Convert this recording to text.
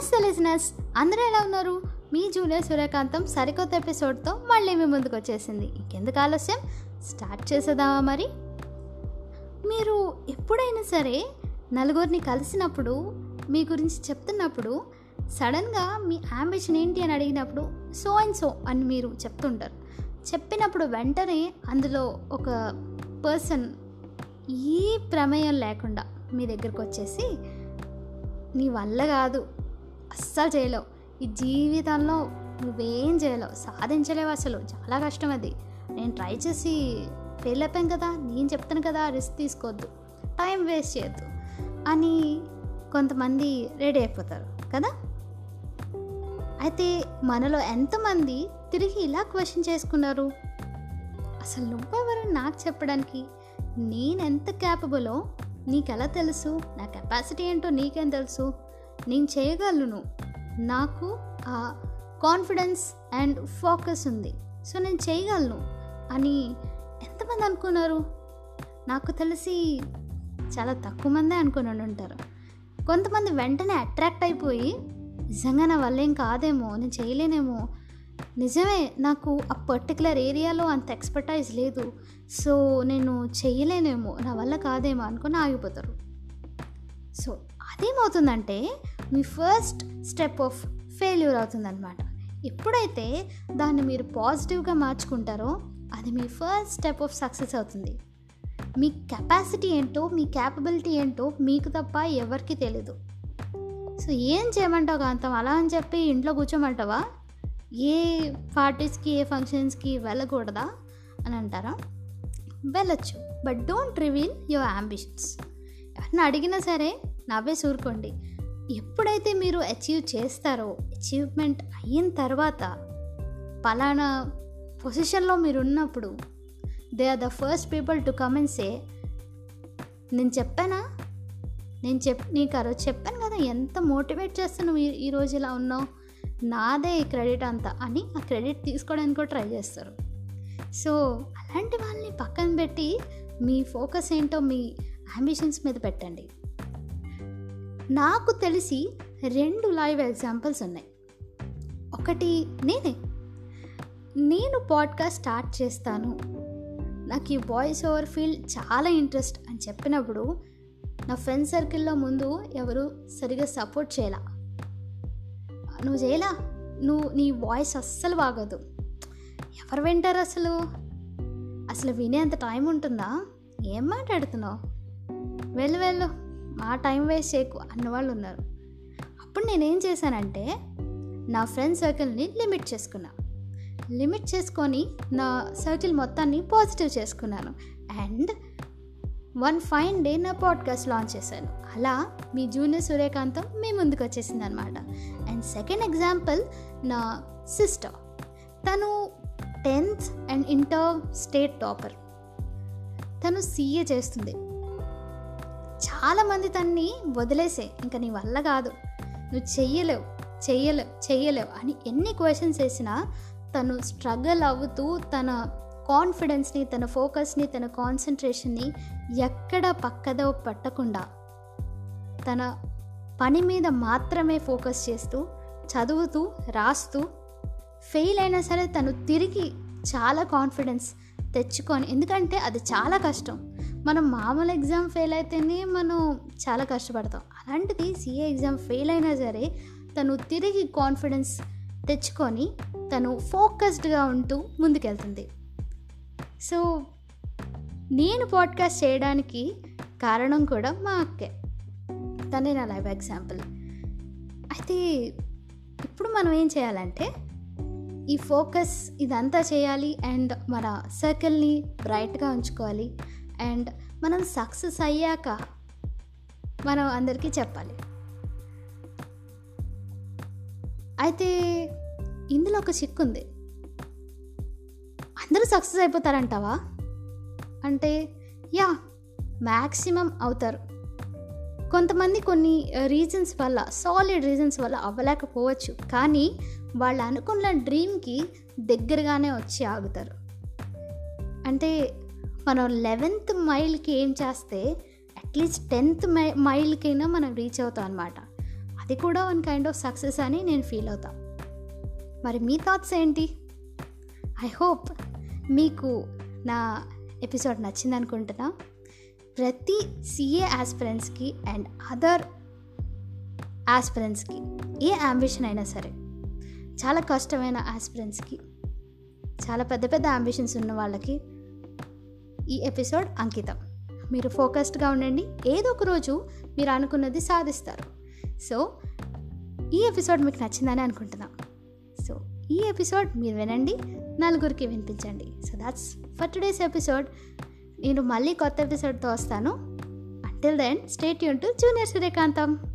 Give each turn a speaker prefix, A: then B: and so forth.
A: నమస్తే లిజినెస్. అందరూ ఎలా ఉన్నారు? మీ జూనియర్ సూర్యకాంతం సరికొత్త ఎపిసోడ్తో మళ్ళీ మీ ముందుకు వచ్చేసింది. ఇంకెందుకు ఆలస్యం? స్టార్ట్ చేసేదామా మరి? మీరు ఎప్పుడైనా సరే నలుగురిని కలిసినప్పుడు మీ గురించి చెప్తున్నప్పుడు సడన్గా మీ అంబిషన్ ఏంటి అని అడిగినప్పుడు సో అండ్ సో అని మీరు చెప్తుంటారు. చెప్పినప్పుడు వెంటనే అందులో ఒక పర్సన్ ఏ ప్రమేయం లేకుండా మీ దగ్గరకు వచ్చేసి నీ వల్ల కాదు అస్సలు చేయలేవు. ఈ జీవితంలో నువ్వేం చేయలేవు. సాధించలేవు అసలు. చాలా కష్టం అది. నేను ట్రై చేసి ఫెయిల్ అయిపోయాను కదా. నేను చెప్తాను కదా రిస్క్ తీసుకోవద్దు. టైం వేస్ట్ చేయొద్దు అని కొంతమంది రెడీ అయిపోతారు కదా. అయితే మనలో ఎంతమంది తిరిగి ఇలా క్వశ్చన్ చేసుకున్నారు? అసలు నువ్వెవరు నాకు చెప్పడానికి? నేను ఎంత క్యాపబులో నీకు ఎలా తెలుసు? నా కెపాసిటీ ఏంటో నీకేం తెలుసు? నేను చేయగలను. నాకు ఆ కాన్ఫిడెన్స్ అండ్ ఫోకస్ ఉంది. సో నేను చేయగలను అని ఎంతమంది అనుకున్నారు? నాకు తెలిసి చాలా తక్కువ మందే అనుకుని ఉంటారు. కొంతమంది వెంటనే అట్రాక్ట్ అయిపోయి నిజంగా నా వల్ల ఏం కాదేమో నేను చేయలేనేమో. నిజమే నాకు ఆ పర్టికులర్ ఏరియాలో అంత ఎక్స్పర్టైజ్ లేదు. సో నేను చేయలేనేమో నా వల్ల కాదేమో అనుకుని ఆగిపోతారు. సో అదేమవుతుందంటే మీ ఫస్ట్ స్టెప్ ఆఫ్ ఫెయిల్యూర్ అవుతుందన్నమాట. ఎప్పుడైతే దాన్ని మీరు పాజిటివ్గా మార్చుకుంటారో అది మీ ఫస్ట్ స్టెప్ ఆఫ్ సక్సెస్ అవుతుంది. మీ కెపాసిటీ ఏంటో మీ క్యాపబిలిటీ ఏంటో మీకు తప్ప ఎవరికి తెలీదు. సో ఏం చేయమంటావు కాంతం? అలా అని చెప్పి ఇంట్లో కూర్చోమంటావా? ఏ పార్టీస్కి ఏ ఫంక్షన్స్కి వెళ్ళకూడదా అని అంటారా? వెళ్ళొచ్చు. But don't reveal your ambitions ఎవరిని అడిగినా సరే నవ్వేసి ఊరుకోండి ఎప్పుడైతే మీరు అచీవ్ చేస్తారో అచీవ్మెంట్ అయిన తర్వాత పలానా పొజిషన్లో మీరు ఉన్నప్పుడు they are the first people to come and say నేను చెప్పానా? నేను చెప్ నీకు ఆ రోజు చెప్పాను కదా ఎంత మోటివేట్ చేస్తాను మీరు ఈ- ఈరోజు ఇలా ఉన్నావు? నాదే ఈ క్రెడిట్ అంతా అని ఆ క్రెడిట్ తీసుకోవడానికి కూడా ట్రై చేస్తారు. సో అలాంటి వాళ్ళని పక్కన పెట్టి మీ ఫోకస్ ఏంటో మీ అంబిషన్స్ మీద పెట్టండి. నాకు తెలిసి రెండు లైవ్ ఎగ్జాంపుల్స్ ఉన్నాయి. ఒకటి నేనే. నేను పాడ్కాస్ట్ స్టార్ట్ చేస్తాను. నాకు ఈ వాయిస్ ఓవర్ ఫీల్డ్ చాలా ఇంట్రెస్ట్ అని చెప్పినప్పుడు నా ఫ్రెండ్ సర్కిల్లో ముందు ఎవరు సరిగా సపోర్ట్ చేయలా? నువ్వు చేయలా? నువ్వు నీ వాయిస్ అస్సలు బాగదు. ఎవరు వింటారు అసలు? అసలు వినేంత టైం ఉంటుందా? ఏం మాట్లాడుతున్నావు? వెళ్ళు వెళ్ళు. మా టైం వేస్ట్ చేయకు అన్న వాళ్ళు ఉన్నారు. అప్పుడు నేనేం చేశానంటే నా ఫ్రెండ్ సర్కిల్ని లిమిట్ చేసుకున్నా. లిమిట్ చేసుకొని నా సర్కిల్ మొత్తాన్ని పాజిటివ్ చేసుకున్నాను. అండ్ వన్ ఫైన్ డే నా పాడ్కాస్ట్ లాంచ్ చేశాను. అలా మీ జూనియర్ సూర్యకాంతం మీ ముందుకు వచ్చేసింది అనమాట అండ్ సెకండ్ ఎగ్జాంపుల్ నా సిస్టర్ తను tenth and inter state topper తను సీఏ చేస్తుంది. చాలామంది తన్ని వదిలేసే ఇంకా నీ వల్ల కాదు. నువ్వు చెయ్యలేవు చెయ్యలేవు చెయ్యలేవు అని ఎన్ని క్వశ్చన్స్ వేసినా తను స్ట్రగుల్ అవుతూ తన కాన్ఫిడెన్స్ని తన ఫోకస్ని తన కాన్సన్ట్రేషన్ని ఎక్కడ పక్కదో పట్టకుండా తన పని మీద మాత్రమే ఫోకస్ చేస్తూ చదువుతూ రాస్తూ ఫెయిల్ అయినా సరే తను తిరిగి చాలా కాన్ఫిడెన్స్ తెచ్చుకొని ఎందుకంటే అది చాలా కష్టం. మనం మామూలు ఎగ్జామ్ ఫెయిల్ అయితేనే మనం చాలా కష్టపడతాం. అలాంటిది సిఏ ఎగ్జామ్ ఫెయిల్ అయినా సరే తను తిరిగి కాన్ఫిడెన్స్ తెచ్చుకొని తను ఫోకస్డ్గా ఉంటూ ముందుకెళ్తుంది. సో నేను పాడ్కాస్ట్ చేయడానికి కారణం కూడా మా అక్కే. తనే నా లైవ్ ఎగ్జాంపుల్. అయితే ఇప్పుడు మనం ఏం చేయాలంటే ఈ ఫోకస్ ఇదంతా చేయాలి అండ్ మన సర్కిల్ని బ్రైట్గా ఉంచుకోవాలి. అండ్ మనం సక్సెస్ అయ్యాక మనం అందరికీ చెప్పాలి. అయితే ఇందులో ఒక చిక్కు ఉంది. అందరూ సక్సెస్ అయిపోతారంటావా? అంటే యా మ్యాక్సిమం అవుతారు. కొంతమంది కొన్ని రీజన్స్ వల్ల సాలిడ్ రీజన్స్ వల్ల అవ్వలేకపోవచ్చు. కానీ వాళ్ళు అనుకున్న డ్రీమ్కి దగ్గరగానే వచ్చి ఆగుతారు. అంటే మనం లెవెన్త్ మైల్కి ఏం చేస్తే అట్లీస్ట్ టెన్త్ మై మైల్కైనా మనం రీచ్ అవుతాం అనమాట అది కూడా వన్ కైండ్ ఆఫ్ సక్సెస్ అని నేను ఫీల్ అవుతాను మరి మీ థాట్స్ ఏంటి? ఐ హోప్ మీకు నా ఎపిసోడ్ నచ్చింది అనుకుంటున్నా ప్రతి సిఏ ఆస్పిరెంట్స్కి అండ్ అదర్ ఆస్పిరెంట్స్కి ఏ అంబిషన్ అయినా సరే చాలా కష్టమైన ఆస్పిరెంట్స్కి చాలా పెద్ద పెద్ద అంబిషన్స్ ఉన్న వాళ్ళకి ఈ ఎపిసోడ్ అంకితం. మీరు ఫోకస్డ్గా ఉండండి. ఏదో ఒక రోజు మీరు అనుకున్నది సాధిస్తారు. సో ఈ ఎపిసోడ్ మీకు నచ్చిందని అనుకుంటున్నాం. సో ఈ ఎపిసోడ్ మీరు వినండి నలుగురికి వినిపించండి. So that's for today's episode నేను మళ్ళీ కొత్త ఎపిసోడ్తో వస్తాను. అంటిల్ దెన్ స్టేట్ యూన్ టు జూనియర్ సూర్యకాంతం